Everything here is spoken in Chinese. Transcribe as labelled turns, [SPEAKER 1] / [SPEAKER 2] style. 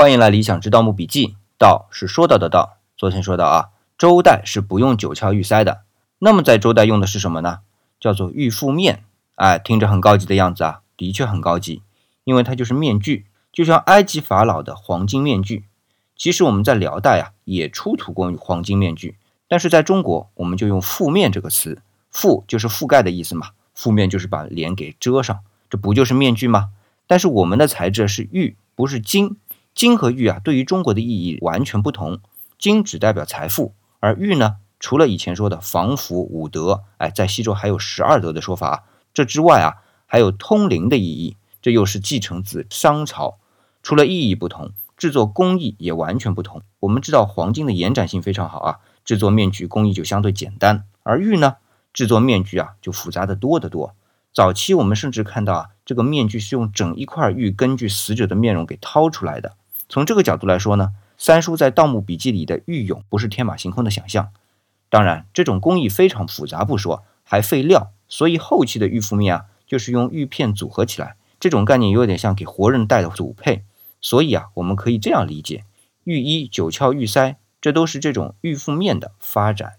[SPEAKER 1] 欢迎来理想之盗墓笔记。盗是说到的盗。昨天说到啊，周代是不用九窍玉塞的。那么在周代用的是什么呢？叫做玉覆面。哎，听着很高级的样子啊，的确很高级，因为它就是面具，就像埃及法老的黄金面具。其实我们在辽代啊也出土过黄金面具，但是在中国我们就用覆面这个词，覆就是覆盖的意思嘛，覆面就是把脸给遮上，这不就是面具吗？但是我们的材质是玉，不是金。金和玉啊，对于中国的意义完全不同。金只代表财富，而玉呢，除了以前说的防腐五德，哎，在西周还有十二德的说法。这之外啊，还有通灵的意义。这又是继承自商朝。除了意义不同，制作工艺也完全不同。我们知道黄金的延展性非常好啊，制作面具工艺就相对简单。而玉呢，制作面具啊就复杂的多得多。早期我们甚至看到啊，这个面具是用整一块玉根据死者的面容给掏出来的。从这个角度来说呢，三叔在《盗墓笔记》里的玉俑不是天马行空的想象。当然，这种工艺非常复杂不说，还费料，所以后期的玉覆面啊，就是用玉片组合起来。这种概念有点像给活人戴的组配。所以啊，我们可以这样理解：玉衣、九窍、玉塞，这都是这种玉覆面的发展。